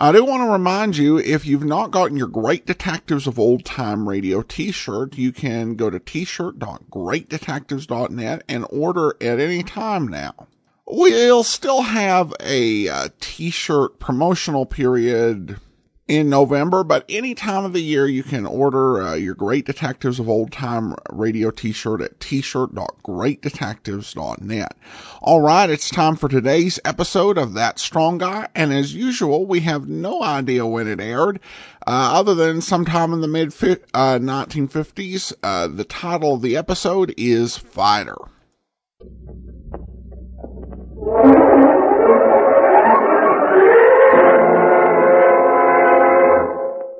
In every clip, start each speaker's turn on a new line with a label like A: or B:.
A: I do want to remind you if you've not gotten your Great Detectives of Old Time Radio t-shirt, you can go to t-shirt.greatdetectives.net and order at any time now. We'll still have a uh, t-shirt promotional period in November, but any time of the year you can order uh, your Great Detectives of Old Time radio t-shirt at t-shirt.greatdetectives.net. All right, it's time for today's episode of That Strong Guy, and as usual, we have no idea when it aired, uh, other than sometime in the mid uh, 1950s. Uh, the title of the episode is Fighter.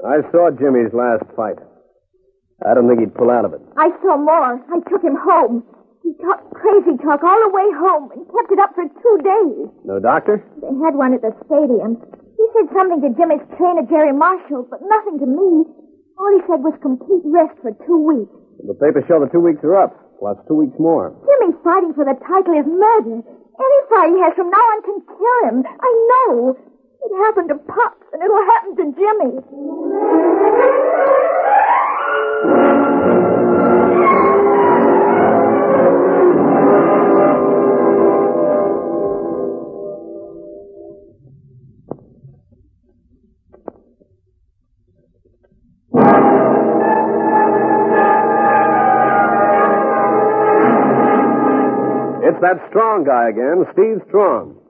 B: I saw Jimmy's last fight. I don't think he'd pull out of it.
C: I saw more. I took him home. He talked crazy talk all the way home and kept it up for two days.
B: No doctor?
C: They had one at the stadium. He said something to Jimmy's trainer, Jerry Marshall, but nothing to me. All he said was complete rest for two weeks.
B: The papers show the two weeks are up, plus two weeks more.
C: Jimmy fighting for the title is murder. Any fight he has from now on can kill him. I know. It happened to Pops, and it'll happen to Jimmy.
B: It's that strong guy again, Steve Strong.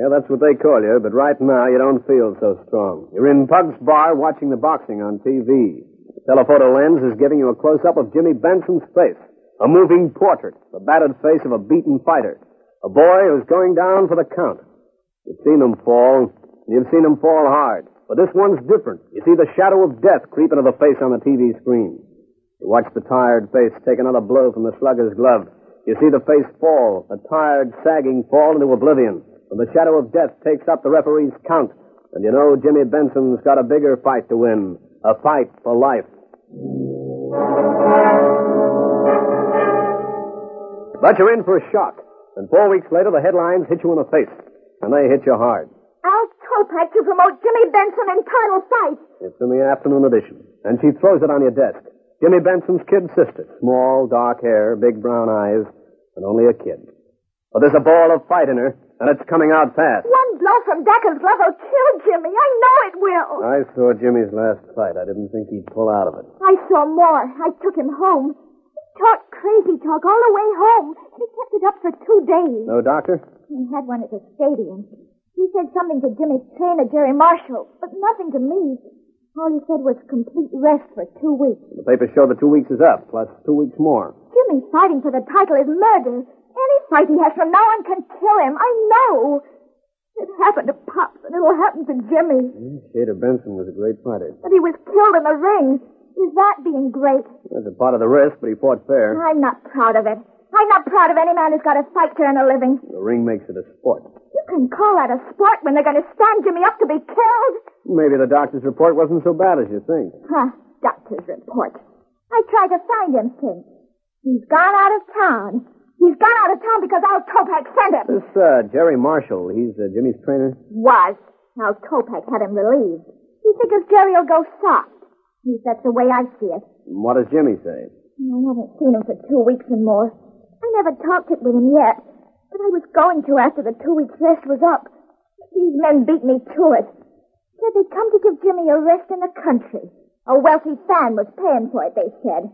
B: Yeah, that's what they call you, but right now you don't feel so strong. You're in Pug's Bar watching the boxing on TV. The telephoto lens is giving you a close-up of Jimmy Benson's face. A moving portrait, the battered face of a beaten fighter. A boy who's going down for the count. You've seen him fall. You've seen him fall hard. But this one's different. You see the shadow of death creep into the face on the TV screen. You watch the tired face take another blow from the slugger's glove. You see the face fall, a tired, sagging fall into oblivion. When the shadow of death takes up the referee's count, and you know Jimmy Benson's got a bigger fight to win. A fight for life. But you're in for a shock. And four weeks later, the headlines hit you in the face. And they hit you hard.
C: Al Topak to promote Jimmy Benson in title fight.
B: It's in the afternoon edition. And she throws it on your desk. Jimmy Benson's kid sister. Small, dark hair, big brown eyes, and only a kid. But there's a ball of fight in her, and it's coming out fast.
C: One blow from Decker's glove will kill Jimmy. I know it will.
B: I saw Jimmy's last fight. I didn't think he'd pull out of it.
C: I saw more. I took him home. He talked crazy talk all the way home. He kept it up for two days.
B: No doctor?
C: He had one at the stadium. He said something to Jimmy's trainer, Jerry Marshall, but nothing to me. All he said was complete rest for two weeks.
B: The papers show the two weeks is up, plus two weeks more.
C: Jimmy fighting for the title is murder. Any fight he has from now on can kill him. I know. It happened to Pops, and it'll happen to Jimmy.
B: Mm, Shader Benson was a great fighter.
C: But he was killed in the ring. Is that being great?
B: That's a part of the risk, but he fought fair.
C: I'm not proud of it. I'm not proud of any man who's got to fight to earn a living.
B: The ring makes it a sport.
C: You can call that a sport when they're going to stand Jimmy up to be killed.
B: Maybe the doctor's report wasn't so bad as you think.
C: Huh, doctor's report. I tried to find him since. He's gone out of town. He's gone out of town because Al Topak sent him.
B: This, uh, Jerry Marshall, he's uh, Jimmy's trainer?
C: Was. Al Topak had him relieved. He figures Jerry will go soft. At least that's the way I see it.
B: What does Jimmy say?
C: I haven't seen him for two weeks and more. I never talked it with him yet, but I was going to after the two weeks rest was up. These men beat me to it. Said they'd come to give Jimmy a rest in the country. A wealthy fan was paying for it, they said.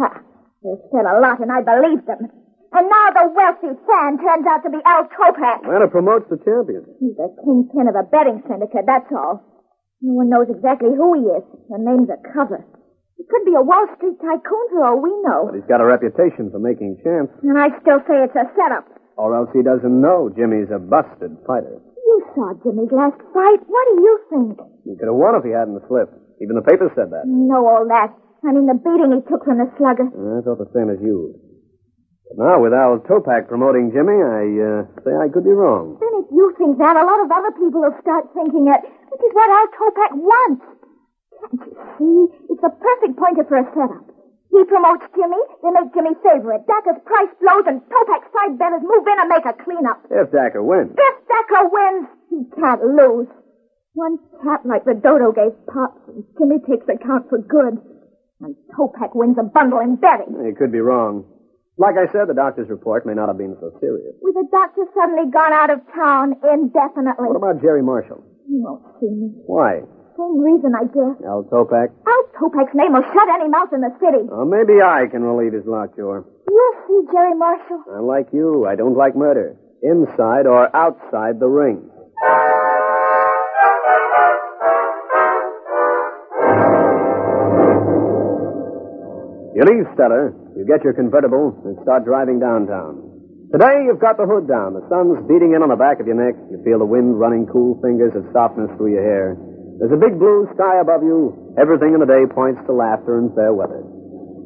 C: Ha! They said a lot, and I believed them. And now the wealthy fan turns out to be Al Topak.
B: Well, it promotes the champion.
C: He's a kingpin of a betting syndicate, that's all. No one knows exactly who he is. The name's a cover. He could be a Wall Street tycoon for all we know.
B: But he's got a reputation for making champs.
C: And I still say it's a setup.
B: Or else he doesn't know Jimmy's a busted fighter.
C: You saw Jimmy's last fight. What do you think?
B: He could have won if he hadn't slipped. Even the papers said that.
C: I know all that. I mean, the beating he took from the slugger.
B: I thought the same as you. But now, with Al Topak promoting Jimmy, I uh, say I could be wrong.
C: Then if you think that, a lot of other people will start thinking it, which is what Al Topak wants. Can't you see? It's a perfect pointer for a setup. He promotes Jimmy, they make Jimmy favorite. Dacker's price blows, and Topak's side betters move in and make a cleanup.
B: If Dacker wins.
C: If Dacker wins, he can't lose. One tap like the dodo gave Pops, and Jimmy takes the count for good. And Topak wins a bundle in betting.
B: You could be wrong. Like I said, the doctor's report may not have been so serious.
C: With the doctor suddenly gone out of town indefinitely.
B: What about Jerry Marshall?
C: He won't see me.
B: Why?
C: Same reason, I guess.
B: Al Topak?
C: Al Topak's name will shut any mouth in the city.
B: Oh, maybe I can relieve his lockjaw.
C: You'll see, Jerry Marshall.
B: Unlike you, I don't like murder. Inside or outside the ring. You leave Stella, you get your convertible, and start driving downtown. Today, you've got the hood down. The sun's beating in on the back of your neck. You feel the wind running cool fingers of softness through your hair. There's a big blue sky above you. Everything in the day points to laughter and fair weather.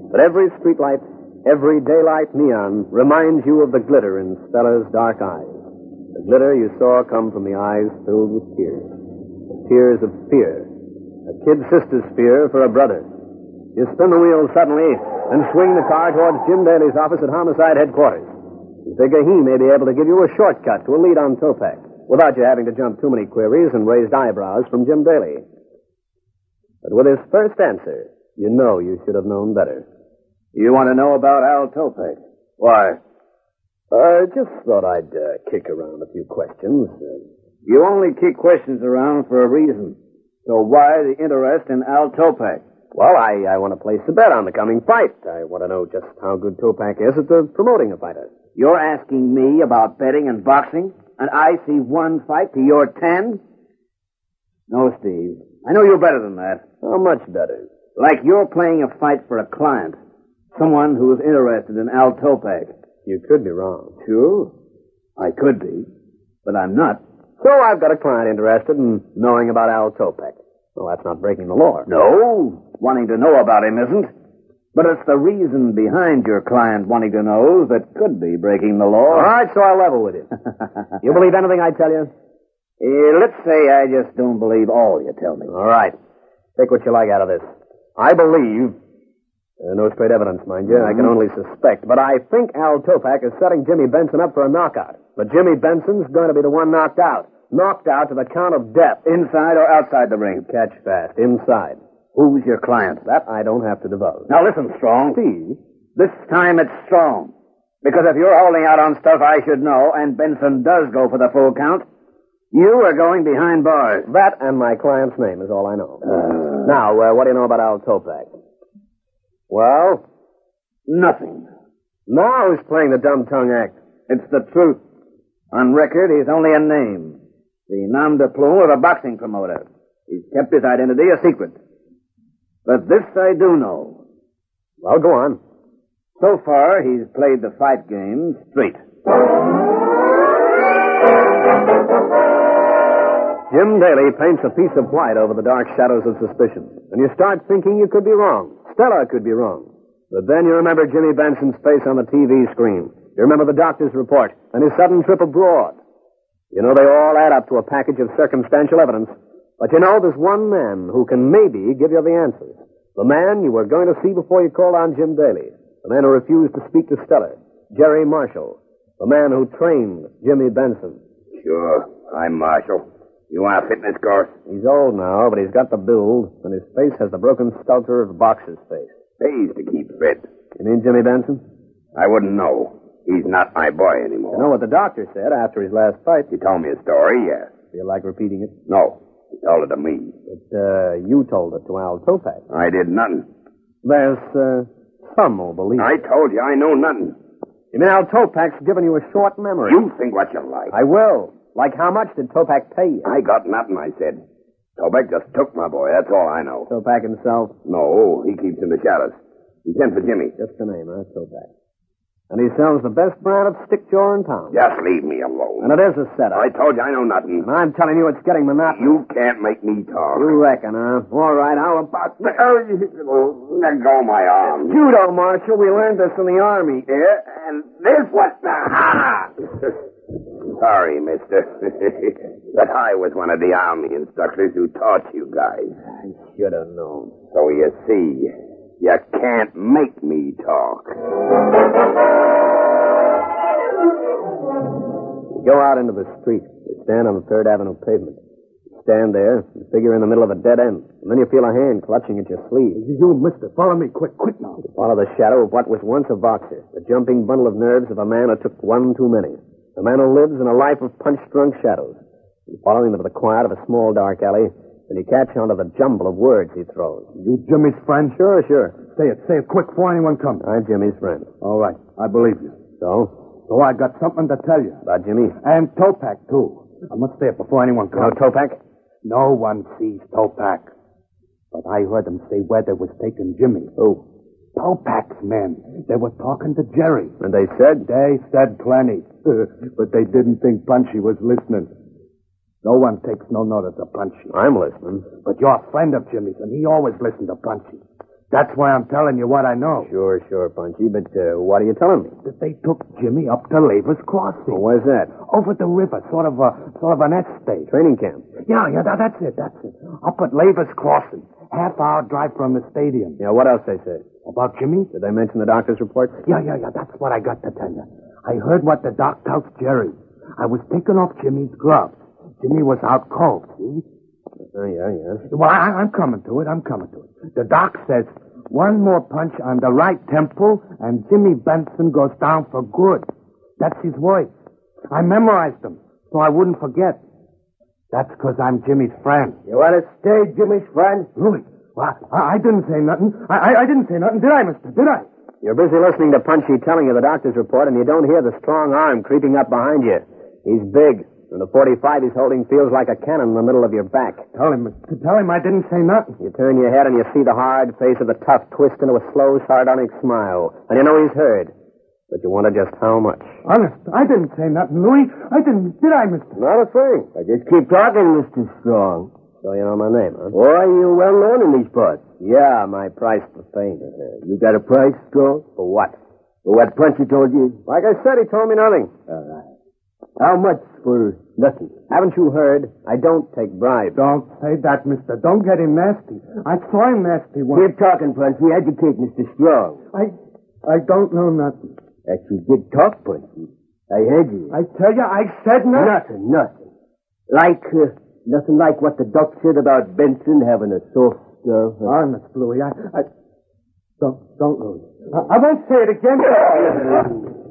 B: But every streetlight, every daylight neon reminds you of the glitter in Stella's dark eyes. The glitter you saw come from the eyes filled with tears. The tears of fear. A kid sister's fear for a brother. You spin the wheel suddenly and swing the car towards Jim Daly's office at Homicide Headquarters. You figure he may be able to give you a shortcut to a lead on Topak without you having to jump too many queries and raised eyebrows from Jim Daly. But with his first answer, you know you should have known better.
D: You want to know about Al Topak? Why?
B: I just thought I'd uh, kick around a few questions. Uh,
D: You only kick questions around for a reason. So why the interest in Al Topak?
B: Well, I, I want to place a bet on the coming fight. I want to know just how good Topak is at the promoting a fighter.
D: You're asking me about betting and boxing, and I see one fight to your ten? No, Steve. I know you're better than that.
B: How much better?
D: Like you're playing a fight for a client. Someone who is interested in Al Topak.
B: You could be wrong.
D: Sure. I could be. But I'm not.
B: So I've got a client interested in knowing about Al Topak. Well, that's not breaking the law.
D: No. Wanting to know about him isn't. But it's the reason behind your client wanting to know that could be breaking the law.
B: All right, so I'll level with you. you believe anything I tell you?
D: Eh, let's say I just don't believe all you tell me.
B: All right. Take what you like out of this. I believe. Uh, no straight evidence, mind you. I can only suspect. But I think Al Topak is setting Jimmy Benson up for a knockout. But Jimmy Benson's going to be the one knocked out. Knocked out to the count of death.
D: Inside or outside the ring?
B: Catch fast. Inside.
D: Who's your client?
B: That I don't have to divulge.
D: Now listen, Strong.
B: Steve,
D: This time it's Strong. Because if you're holding out on stuff I should know, and Benson does go for the full count, you are going behind bars.
B: that and my client's name is all I know. now, uh, what do you know about Al Topak? Well,
D: Nothing.
B: now he's playing the dumb tongue act.
D: It's the truth. On record, he's only a name. The nom de plume of a boxing promoter. He's kept his identity a secret. But this I do know.
B: Well, go on.
D: So far, he's played the fight game straight.
B: Jim Daly paints a piece of white over the dark shadows of suspicion. And you start thinking you could be wrong. Stella could be wrong. But then you remember Jimmy Benson's face on the TV screen. You remember the doctor's report and his sudden trip abroad. You know they all add up to a package of circumstantial evidence. But you know there's one man who can maybe give you the answers. The man you were going to see before you called on Jim Daly. The man who refused to speak to Stella. Jerry Marshall. The man who trained Jimmy Benson.
D: Sure. I'm Marshall. You want a fitness course?
B: He's old now, but he's got the build, and his face has the broken sculpture of a boxer's face.
D: Pays to keep fit.
B: You mean Jimmy Benson?
D: I wouldn't know. He's not my boy anymore.
B: You know what the doctor said after his last fight?
D: He told me a story, yes.
B: Feel like repeating it?
D: No. He told it to me.
B: But, uh, you told it to Al Topak.
D: I did nothing.
B: There's, uh, some will believe
D: I
B: it.
D: told you I know nothing.
B: You mean Al Topak's given you a short memory?
D: You think what you like.
B: I will. Like how much did Topak pay you?
D: I got nothing, I said. Topak just took my boy, that's all I know.
B: Topak himself?
D: No, he keeps in the shadows. He sent for Jimmy.
B: Just the name, huh? Topak. And he sells the best brand of stick jaw in town.
E: Just leave me alone.
B: And it is a setup.
E: I told you I know nothing.
B: And I'm telling you it's getting monotonous.
E: You can't make me talk.
B: You reckon, huh? All right, how about...
E: Oh, let go of my arm.
B: Judo, Marshal. We learned this in the Army.
E: Yeah, and this what the... Ha! Sorry, mister. but I was one of the Army instructors who taught you guys.
B: I should have known.
E: So you see, you can't make me talk.
B: You go out into the street. You stand on the Third Avenue pavement. You stand there and figure in the middle of a dead end. And then you feel a hand clutching at your sleeve.
F: You, mister, follow me quick, quick now.
B: You follow the shadow of what was once a boxer. The jumping bundle of nerves of a man who took one too many. The man who lives in a life of punch-drunk shadows. You follow him into the quiet of a small dark alley, and you catch on to the jumble of words he throws.
F: You Jimmy's friend?
B: Sure, sure.
F: Say it, say it quick before anyone comes.
B: I'm Jimmy's friend.
F: All right, I believe you.
B: So?
F: So I got something to tell you.
B: About Jimmy?
F: And Topak, too. I must say it before anyone comes. No.
B: Topak?
F: No one sees Topak. But I heard them say where they was taking Jimmy.
B: Who?
F: Topak's men. They were talking to Jerry.
B: And they said?
F: They said plenty. but they didn't think Punchy was listening. No one takes no notice of Punchy.
B: I'm listening.
F: But you're a friend of Jimmy's, and he always listened to Punchy. That's why I'm telling you what I know.
B: Sure, sure, Punchy. But uh, what are you telling me?
F: That they took Jimmy up to Laver's Crossing.
B: Well, where's that?
F: Over the river, sort of a sort of an estate.
B: Training camp.
F: Yeah, yeah, that, that's it, that's it. Up at Laver's Crossing. Half hour drive from the stadium.
B: Yeah, what else they say?
F: About Jimmy?
B: Did they mention the doctor's report?
F: Yeah, yeah, yeah, that's what I got to tell you. I heard what the doc tells Jerry. I was taking off Jimmy's gloves. Jimmy was out cold, see?
B: Oh, yeah, yeah.
F: Well, I, I'm coming to it. I'm coming to it. The doc says one more punch on the right temple, and Jimmy Benson goes down for good. That's his words. I memorized them so I wouldn't forget. That's because I'm Jimmy's friend.
B: You want to stay Jimmy's friend?
F: Louis, well, I, I didn't say nothing. I, I, I didn't say nothing, did I, mister? Did I?
B: You're busy listening to Punchy telling you the doctor's report, and you don't hear the strong arm creeping up behind you. He's big, and the 45 he's holding feels like a cannon in the middle of your back.
F: Tell him, tell him I didn't say nothing.
B: You turn your head and you see the hard face of the tough twist into a slow, sardonic smile, and you know he's heard. But you wonder just how much.
F: Honest, I didn't say nothing, Louis. I didn't, did I, mister?
B: Not a thing. I just keep talking, Mr. Strong. So you know my name, huh? Why, you well known in these parts. Yeah, my price for fame. you got a price, Strong? For what? For what Punchy told you? Like I said, he told me nothing. All right. How much for nothing? Haven't you heard? I don't take bribes.
F: Don't say that, mister. Don't get him nasty. I saw him nasty once.
B: Keep talking, Punchy. Educate Mr. Strong.
F: I, I don't know nothing.
B: That you did talk, Punchy. I heard you.
F: I tell you, I said nothing.
B: Nothing, nothing. Like, uh, nothing like what the doc said about Benson having a soft girl.
F: Honest, Louis, I, I, don't, don't, Louis. I, I won't say it again.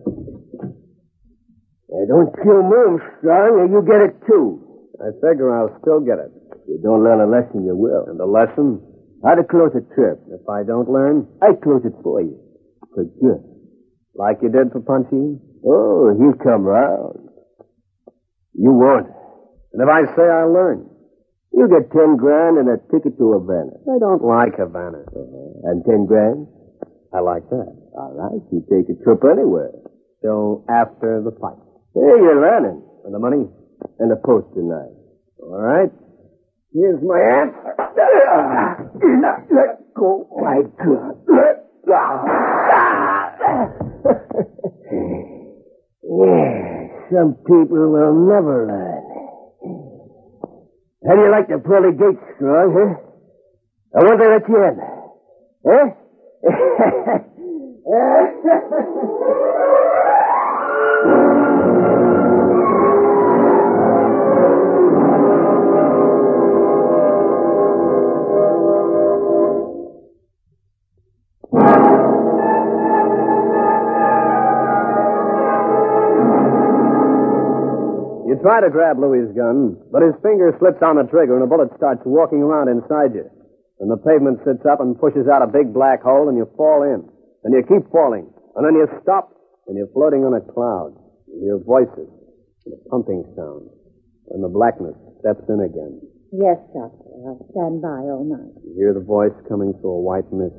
B: Hey, don't you move, Strong, or you get it too. I figure I'll still get it. If you don't learn a lesson, you will. And the lesson? How to close a trip. If I don't learn, I close it for you. For good. Like you did for Punchy? Oh, he'll come round. You won't. And if I say I'll learn, you get ten grand and a ticket to Havana. I don't like Havana. Uh-huh. And ten grand? I like that. All right, you take a trip anywhere. So after the fight. Hey, you're learning. And the money? And the post tonight. All right. Here's my answer. Let go, my God. yeah, some people will never learn. How do you like the pearly gates, Strong, huh? I wonder at the end. Huh? You try to grab Louis's gun, but his finger slips on the trigger and a bullet starts walking around inside you. And the pavement sits up and pushes out a big black hole and you fall in. And you keep falling. And then you stop and you're floating on a cloud. You hear voices and a pumping sound. And the blackness steps in again.
G: Yes, Doctor. I'll stand by all night.
B: You hear the voice coming through a white mist.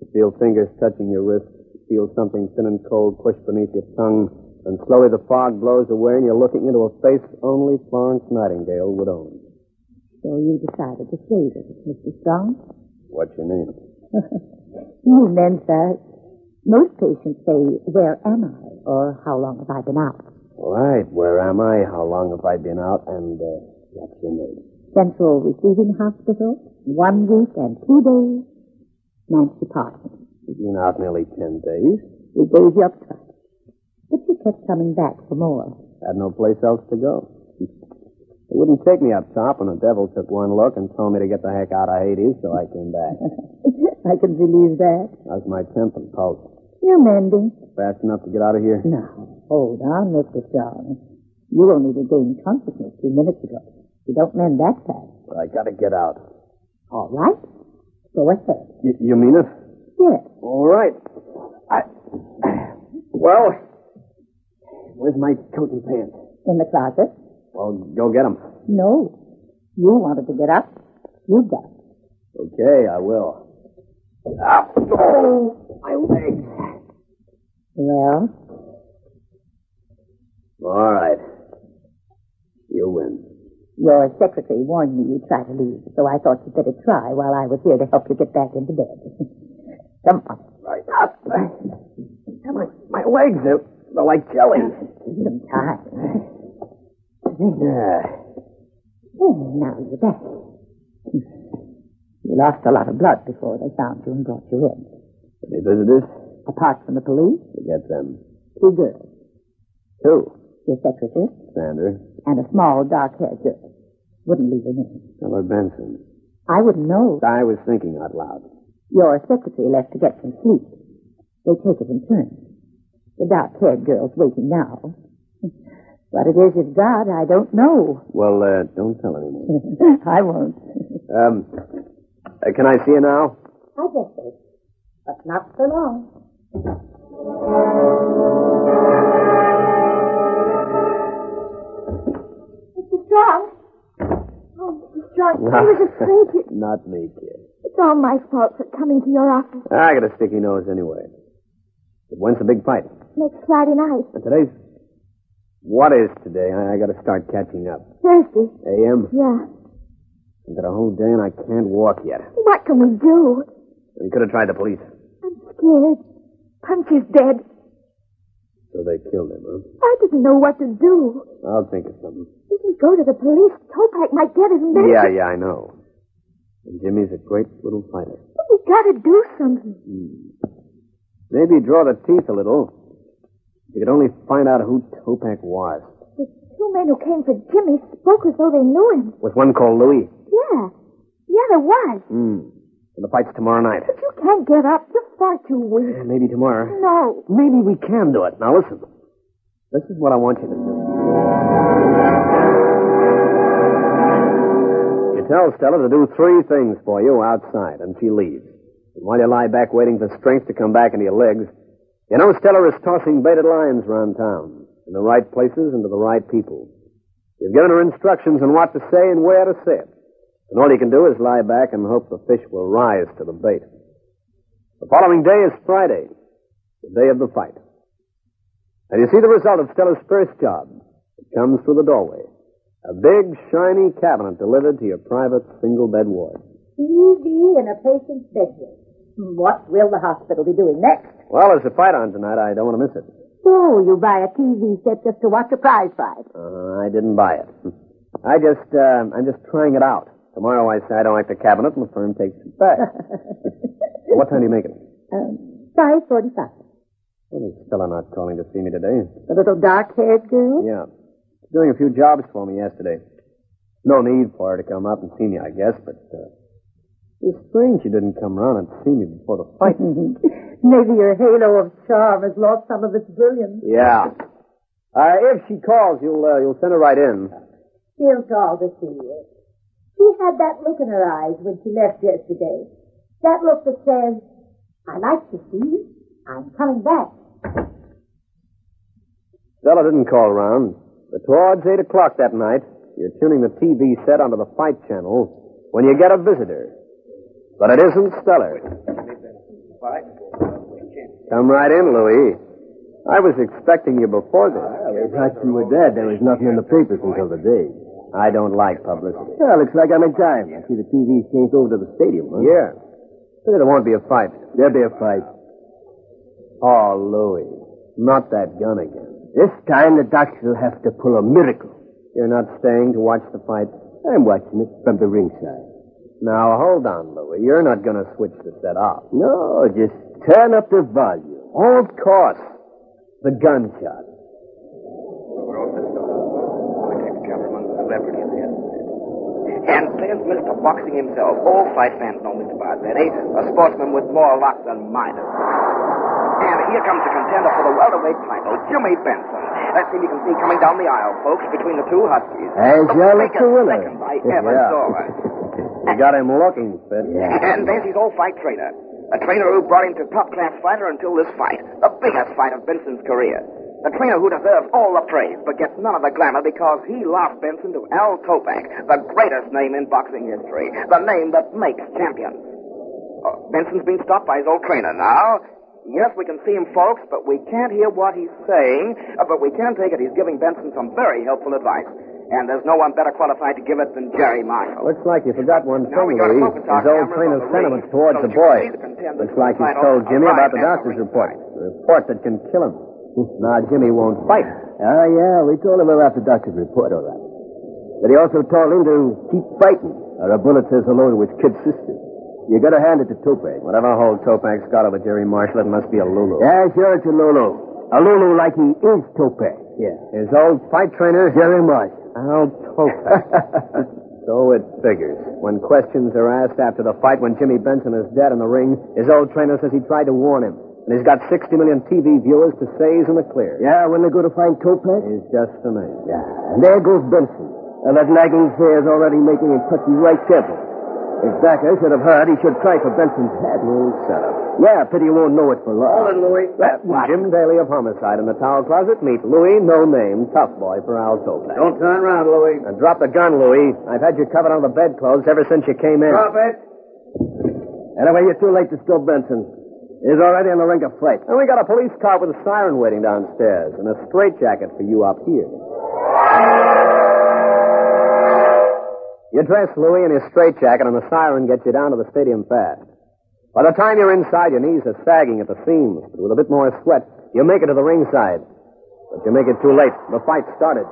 B: You feel fingers touching your wrist. You feel something thin and cold push beneath your tongue, and slowly the fog blows away and you're looking into a face only Florence Nightingale would own.
G: So you decided to stay with us, Mr. Strong?
B: What's your name?
G: You men, sir. Most patients say, where am I? Or how long have I been out?
B: Right. Where am I? How long have I been out? And uh, what's your name?
G: Central Receiving Hospital, one week and two days. Nancy Parsons.
B: You've been out nearly ten days.
G: We gave you up trust. But you kept coming back for more.
B: Had no place else to go. It wouldn't take me up top, and the devil took one look and told me to get the heck out of Hades, so I came back.
G: I can believe that.
B: How's my temp and pulse?
G: You're mending.
B: Fast enough to get out of here?
G: No. hold on, Mr. Strong. You only regained consciousness two minutes ago. You don't mend that fast.
B: But I gotta get out.
G: All right. Go ahead.
B: Y- you mean it?
G: Yes.
B: All right. I. Well, where's my coat and pants?
G: In the closet?
B: Well, go get 'em.
G: No. You wanted to get up. You got.
B: Okay, I will. Ah, oh, my legs.
G: Well,
B: All right. You win.
G: your secretary warned me you'd try to leave, so I thought you'd better try while I was here to help you get back into bed. Come on.
B: Right up. My, my legs, they're, they're like jelly.
G: Some time.
B: Yeah.
G: Now you're back. You lost a lot of blood before they found you and brought you in.
B: Any visitors?
G: Apart from the police,
B: Forget them.
G: two girls.
B: Two.
G: Your secretary
B: Sandra.
G: and a small dark-haired girl. Wouldn't leave her name.
B: Stella Benson.
G: I wouldn't know.
B: I was thinking out loud.
G: Your secretary left to get some sleep. They take it in turns. The dark-haired girl's waiting now. What it is you've got, I don't know.
B: Well, uh, don't tell anyone.
G: I won't.
B: Um, uh, can I see you now?
G: I guess so. But not for long.
C: Mr. Strong. Oh, Mr. Strong, I was afraid you...
B: Not me, kid.
C: It's all my fault for coming to your office
B: I got a sticky nose anyway. But when's the big fight?
C: Next Friday night.
B: And today's. What is today? I, I got to start catching up.
C: Thursday.
B: A.M.
C: Yeah.
B: I've got a whole day and I can't walk yet.
C: What can we do?
B: We could have tried the police.
C: I'm scared. Punch is dead.
B: So they killed him, huh?
C: I didn't know what to do.
B: I'll think of something.
C: If we go to the police, Topak might get his medicine.
B: Yeah, yeah, I know. And Jimmy's a great little fighter.
C: But we gotta do something. Hmm.
B: Maybe draw the teeth a little. You could only find out who Topak was.
C: The two men who came for Jimmy spoke as though they knew him.
B: Was one called Louis?
C: Yeah. Yeah, there was.
B: Hmm. And the fight's tomorrow night.
C: But you can't get up. You're far too weak.
B: Maybe tomorrow.
C: No.
B: Maybe we can do it. Now listen. This is what I want you to do. You tell Stella to do three things for you outside, and she leaves. And while you lie back waiting for strength to come back into your legs, you know Stella is tossing baited lines around town, in the right places and to the right people. You've given her instructions on what to say and where to say it. And all you can do is lie back and hope the fish will rise to the bait. The following day is Friday, the day of the fight. And you see the result of Stella's first job. It comes through the doorway. A big, shiny cabinet delivered to your private single-bed ward.
G: TV in a patient's bedroom. What will the hospital be doing next?
B: Well, there's a fight on tonight. I don't want to miss it.
G: Oh, you buy a TV set just to watch a prize fight.
B: Uh, I didn't buy it. I just, uh, I'm just trying it out. Tomorrow I say I don't like the cabinet and the firm takes it back. what time do you make it?
G: Um, five forty-five.
B: Well, is Stella not calling to see me today?
G: The little dark-haired girl.
B: Yeah. She's doing a few jobs for me yesterday. No need for her to come up and see me, I guess, but, uh, it's strange she didn't come round and see me before the fight.
G: Maybe your halo of charm has lost some of its brilliance.
B: yeah. Uh, if she calls, you'll, uh, you'll send her right in.
G: She'll call to see you. She had that look in her eyes when she left yesterday. That look that says, I like to see you. I'm coming back.
B: Stella didn't call round, but towards 8 o'clock that night, you're tuning the TV set onto the fight channel when you get a visitor. But it isn't Stella. Come right in, Louis. I was expecting you before this.
H: Well, we thought you were dead. There was nothing in the papers until today.
B: I don't like publicity.
H: Well, looks like I'm in time. I see the TV's changed over to the stadium, huh?
B: Yeah. Maybe there won't be a fight.
H: There'll be a fight.
B: Oh, Louis. Not that gun again.
H: This time the doctor will have to pull a miracle.
B: You're not staying to watch the fight?
H: I'm watching it from the ringside.
B: Now, hold on, Louis. You're not going to switch the set off.
H: No, just turn up the volume.
B: Oh, of course. The gunshot. The
I: world's a story. I take the camera among celebrities here. And there's Mr. Boxing himself. All fight fans know Mr. Barzetti, eh? a sportsman with more luck than Midas. And here comes the contender for the welterweight title, Jimmy Benson. That's him you can see coming down the aisle, folks, between the two Huskies.
H: As
I: the
H: well as
I: biggest
H: the winner.
I: second by ever
B: Yeah. You got him looking fit.
I: And there's his old fight trainer. A trainer who brought him to top-class fighter until this fight. The biggest fight of Benson's career. A trainer who deserves all the praise, but gets none of the glamour because he lost Benson to Al Topak, the greatest name in boxing history. The name that makes champions. Oh, Benson's been stopped by his old trainer now. Yes, we can see him, folks, but we can't hear what he's saying. Uh, but we can take it he's giving Benson some very helpful advice. And there's no one better qualified to give it than Jerry Marshall.
B: Looks like you forgot one
I: Now
B: thing,
I: we got a
B: Louis.
I: focus
B: His old
I: cameras
B: trainer's sentiments
I: ring
B: towards
I: so
B: the
I: that you can
B: boy.
I: see the contenders
B: Looks like he told Jimmy about the doctor's
I: after
B: report. The report that can kill him. Hmm. now Jimmy won't fight.
H: Oh, yeah, we told him about the doctor's report, all right. But he also told him to keep fighting, or a bullet says hello to his kid sister. You gotta hand it to Topak.
B: Whatever hold Topak's got over Jerry Marshall, it must be a Lulu.
H: Yeah, sure, it's a Lulu. A Lulu like he is Topak. Yeah.
B: His old fight trainer,
H: Jerry Marshall.
B: Al Topak. so it figures. When questions are asked after the fight, when Jimmy Benson is dead in the ring, his old trainer says he tried to warn him. And he's got 60 million TV viewers to say he's in the clear.
H: Yeah, when they go to find Topak?
B: He's just a name.
H: Yeah. And there goes Benson. And that nagging fear is already making him touch his right temple. If Dacker should have heard, he should try for Benson's head.
B: Old setup.
H: Yeah, pity you won't know it for long.
B: Hold it, Louis. Jim Daly of Homicide in the towel closet. Meet Louis, no name, tough boy for Al Topak.
D: Don't turn around, Louis.
B: And drop the gun, Louis. I've had you covered on the bedclothes ever since you came in.
D: Drop it.
H: Anyway, you're too late to stop Benson. He's already in the ring of fight.
B: And we got a police car with a siren waiting downstairs and a straitjacket for you up here. You dress Louis in his straitjacket and the siren gets you down to the stadium fast. By the time you're inside, your knees are sagging at the seams, but with a bit more sweat, you make it to the ringside. But you make it too late. The fight started.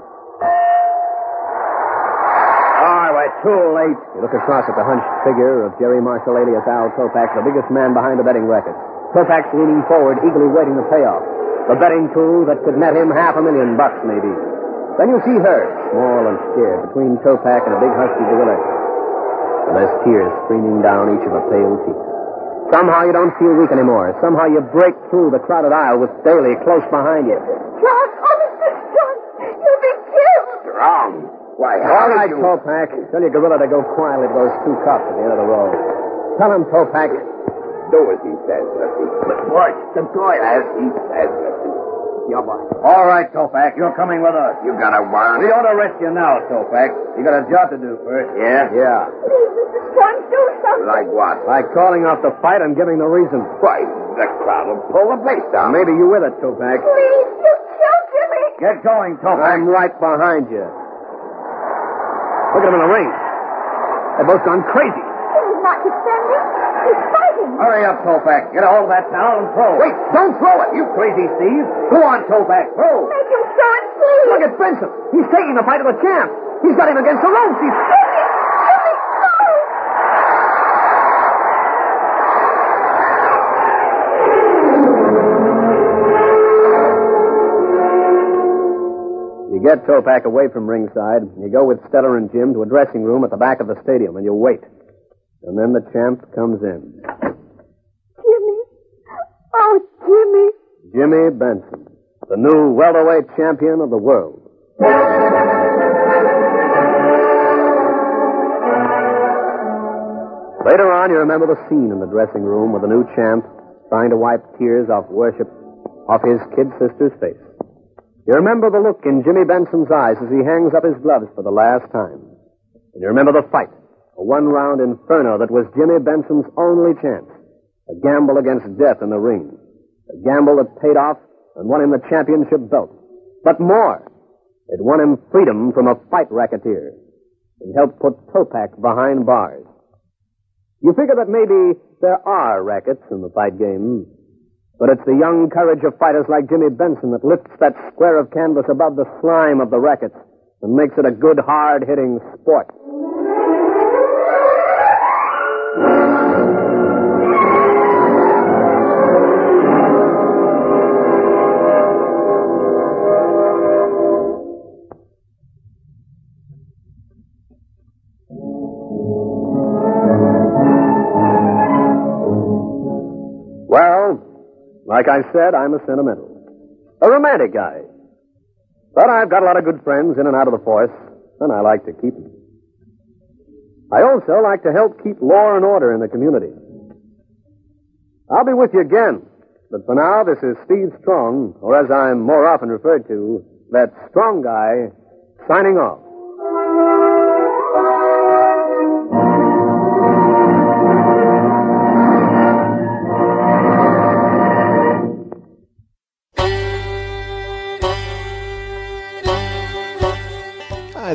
B: Oh, we're too late. You look across at the hunched figure of Jerry Marshall alias Al Topak, the biggest man behind the betting record. Topak's leaning forward, eagerly waiting the payoff. The betting coup that could net him half a million bucks, maybe. Then you see her, small and scared, between Topak and a big husky gorilla. And there's tears streaming down each of her pale cheeks. Somehow you don't feel weak anymore. Somehow you break through the crowded aisle with Daly close behind you.
C: John, oh, Mr. John, you'll be killed.
E: Wrong. Why, how
B: All
E: did
B: right,
E: you...
B: Topak. Tell your gorilla to go quietly to those two cops at the end of the row. Tell him, Topak.
E: Do as he says, Lefty. But watch the boy as he says, Lefty.
B: Your boy.
D: All right, Topak, you're coming with us.
E: You've got a warrant?
D: We ought to arrest you now, Topak. You got a job to do first.
E: Yeah?
B: Yeah.
C: Please, Mr. John, do something.
E: Like what?
B: Like calling off the fight and giving the reason.
E: Why, the crowd will pull the place down.
B: Maybe you with it, Topak.
C: Please, you killed Jimmy.
D: Get going, Topak.
B: I'm right behind you. Look at him in the ring. They've both gone crazy.
C: He's not defending. He's fighting.
D: Hurry up, Topak. Get a hold of that towel and throw.
E: Wait, don't throw it.
D: You crazy, Steve. Go on, Topak. Throw.
C: Make him throw it, please.
B: Look at Benson. He's taking the fight of the champ. He's got him against the ropes. He's...
C: Jimmy, Jimmy, go.
B: You get Topak away from ringside. and You go with Stella and Jim to a dressing room at the back of the stadium, and you wait. And then the champ comes in.
C: Oh, Jimmy.
B: Jimmy Benson, the new welterweight champion of the world. Later on, you remember the scene in the dressing room with the new champ trying to wipe tears off worship off his kid sister's face. You remember the look in Jimmy Benson's eyes as he hangs up his gloves for the last time. And you remember the fight, a one-round inferno that was Jimmy Benson's only chance, a gamble against death in the ring. A gamble that paid off and won him the championship belt. But more, it won him freedom from a fight racketeer and helped put Topak behind bars. You figure that maybe there are rackets in the fight game, but it's the young courage of fighters like Jimmy Benson that lifts that square of canvas above the slime of the rackets and makes it a good, hard-hitting sport. Like I said, I'm a sentimental. A romantic guy. But I've got a lot of good friends in and out of the force, and I like to keep them. I also like to help keep law and order in the community. I'll be with you again, but for now, this is Steve Strong, or as I'm more often referred to, that strong guy, signing off.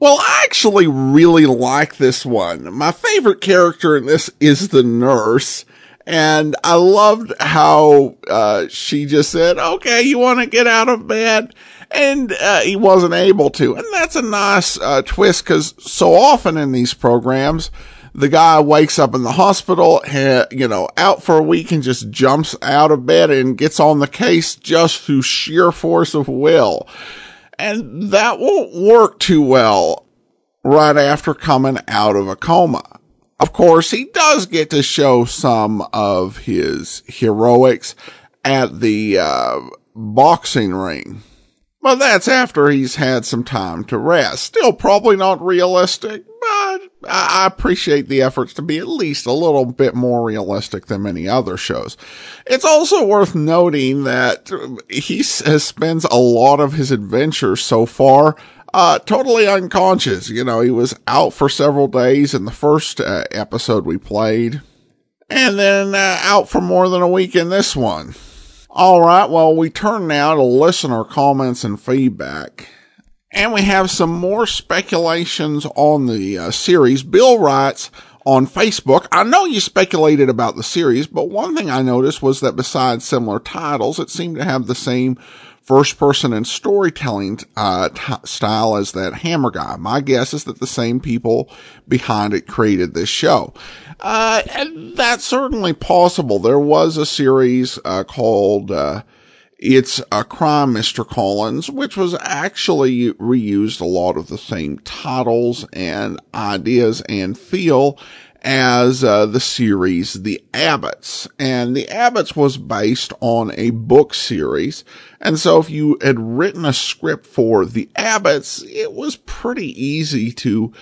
A: Well, I actually really like this one. My favorite character in this is the nurse. And I loved how, uh, she just said, okay, you want to get out of bed? And, uh, he wasn't able to. And that's a nice, uh, twist because so often in these programs, the guy wakes up in the hospital, ha- you know, out for a week and just jumps out of bed and gets on the case just through sheer force of will. And that won't work too well right after coming out of a coma. Of course, he does get to show some of his heroics at the uh, boxing ring. But that's after he's had some time to rest. Still probably not realistic, I appreciate the efforts to be at least a little bit more realistic than many other shows. It's also worth noting that he spends a lot of his adventures so far uh, totally unconscious. You know, he was out for several days in the first uh, episode we played, and then uh, out for more than a week in this one. All right, well, we turn now to listener comments and feedback. And we have some more speculations on the uh, series. Bill writes on Facebook, I know you speculated about the series, but one thing I noticed was that besides similar titles, it seemed to have the same first person and storytelling uh, t- style as that Hammer guy. My guess is that the same people behind it created this show. Uh, and that's certainly possible. There was a series uh, called uh, It's a Crime, Mr. Collins, which was actually reused a lot of the same titles and ideas and feel as uh, the series The Abbotts. And The Abbotts was based on a book series. And so if you had written a script for The Abbotts, it was pretty easy to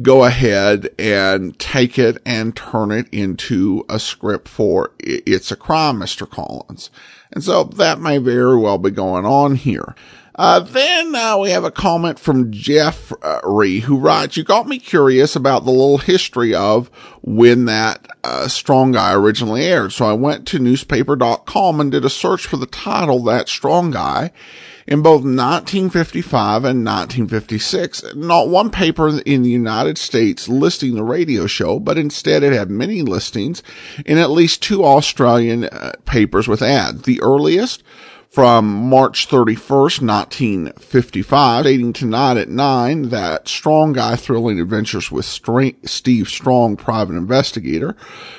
A: go ahead and take it and turn it into a script for It's a Crime, Mr. Collins. And so that may very well be going on here. Uh, then uh, we have a comment from Jeffrey who writes, "You got me curious about the little history of when that uh, Strong Guy originally aired. So I went to newspaper.com and did a search for the title That Strong Guy." In both 1955 and 1956, not one paper in the United States listing the radio show, but instead it had many listings in at least two Australian uh, papers with ads. The earliest from March 31st, 1955, dating tonight at 9, that Strong Guy Thrilling Adventures with Steve Strong, Private Investigator,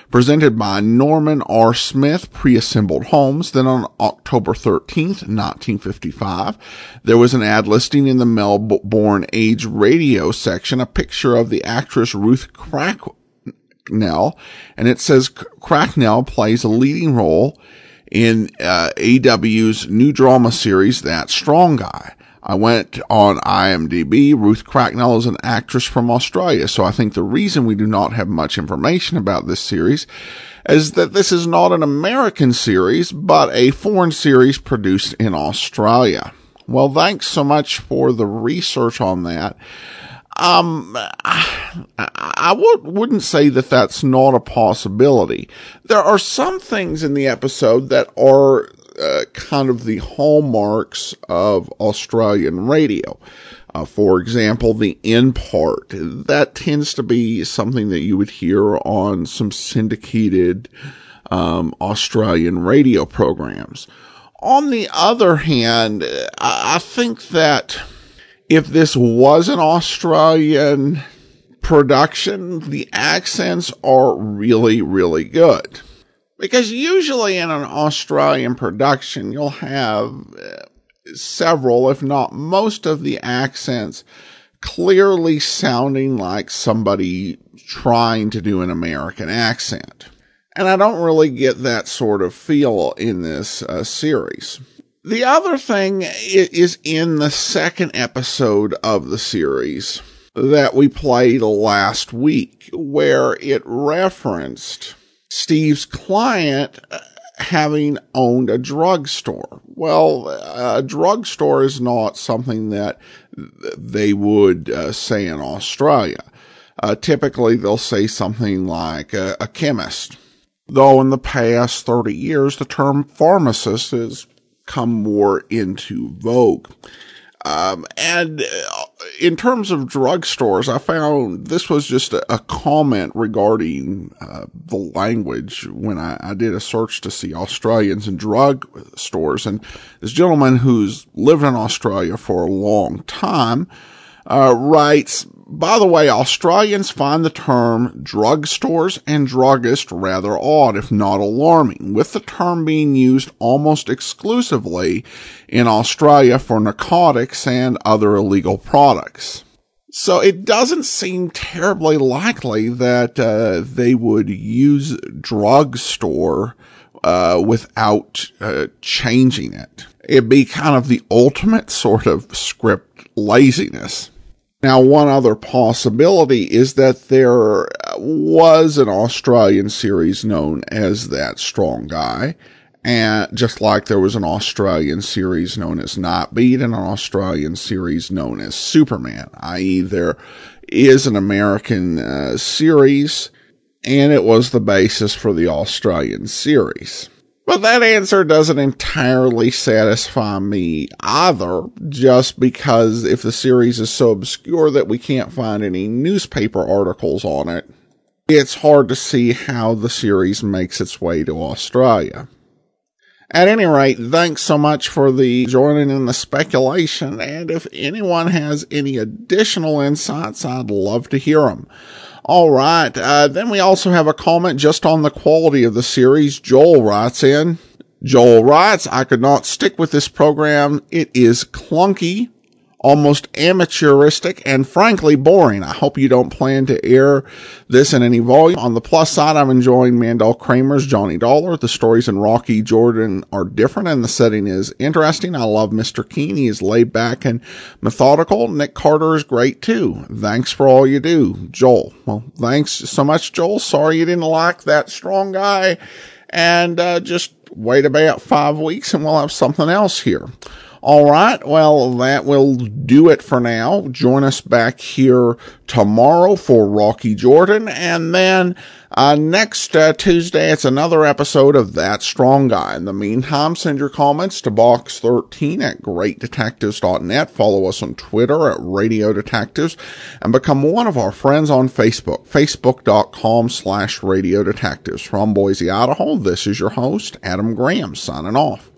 A: presented by Norman R. Smith, Preassembled Homes. Then on October 13th, 1955, there was an ad listing in the Melbourne Age Radio section, a picture of the actress Ruth Cracknell, and it says Cracknell plays a leading role in uh, AW's new drama series, That Strong Guy. I went on IMDb. Ruth Cracknell is an actress from Australia, so I think the reason we do not have much information about this series is that this is not an American series, but a foreign series produced in Australia. Well, thanks so much for the research on that. Um, I, I would, wouldn't say that that's not a possibility. There are some things in the episode that are uh, kind of the hallmarks of Australian radio. Uh, for example, the in part that tends to be something that you would hear on some syndicated um, Australian radio programs. On the other hand, I, I think that if this was an Australian production, the accents are really, really good. Because usually in an Australian production, you'll have uh, several, if not most of the accents clearly sounding like somebody trying to do an American accent. And I don't really get that sort of feel in this uh, series. The other thing is in the second episode of the series that we played last week, where it referenced Steve's client uh, having owned a drugstore. Well, a drugstore is not something that they would uh, say in Australia. Uh, typically, they'll say something like a, a chemist. Though in the past 30 years, the term pharmacist has come more into vogue. Um, and uh, in terms of drugstores, I found this was just a, a comment regarding uh, the language when I, I, did a search to see Australians in drug stores. And this gentleman who's lived in Australia for a long time uh, writes, by the way, Australians find the term drugstores and druggist rather odd, if not alarming, with the term being used almost exclusively in Australia for narcotics and other illegal products. So it doesn't seem terribly likely that uh, they would use drugstore uh, without uh, changing it. It'd be kind of the ultimate sort of script laziness. Now, one other possibility is that there was an Australian series known as That Strong Guy, and just like there was an Australian series known as Nightbeat and an Australian series known as Superman, i.e., there is an American uh, series, and it was the basis for the Australian series. But that answer doesn't entirely satisfy me either, just because if the series is so obscure that we can't find any newspaper articles on it, it's hard to see how the series makes its way to Australia. At any rate, thanks so much for the joining in the speculation, and if anyone has any additional insights, I'd love to hear them. All right. Uh, then we also have a comment just on the quality of the series. Joel writes in. Joel writes, I could not stick with this program. It is clunky, almost amateuristic, and frankly boring. I hope you don't plan to air this in any volume. On the plus side, I'm enjoying Mandel Kramer's Johnny Dollar. The stories in Rocky Jordan are different and the setting is interesting. I love Mr. Keen. He is laid back and methodical. Nick Carter is great too. Thanks for all you do, Joel. Well, thanks so much, Joel. Sorry you didn't like that strong guy. And uh, just wait about five weeks and we'll have something else here. All right. Well, that will do it for now. Join us back here tomorrow for Rocky Jordan. And then uh, next uh, Tuesday, it's another episode of That Strong Guy. In the meantime, send your comments to box13 at greatdetectives.net. Follow us on Twitter at Radio Detectives and become one of our friends on Facebook, facebook.com slash Radio Detectives. From Boise, Idaho, this is your host, Adam Graham, signing off.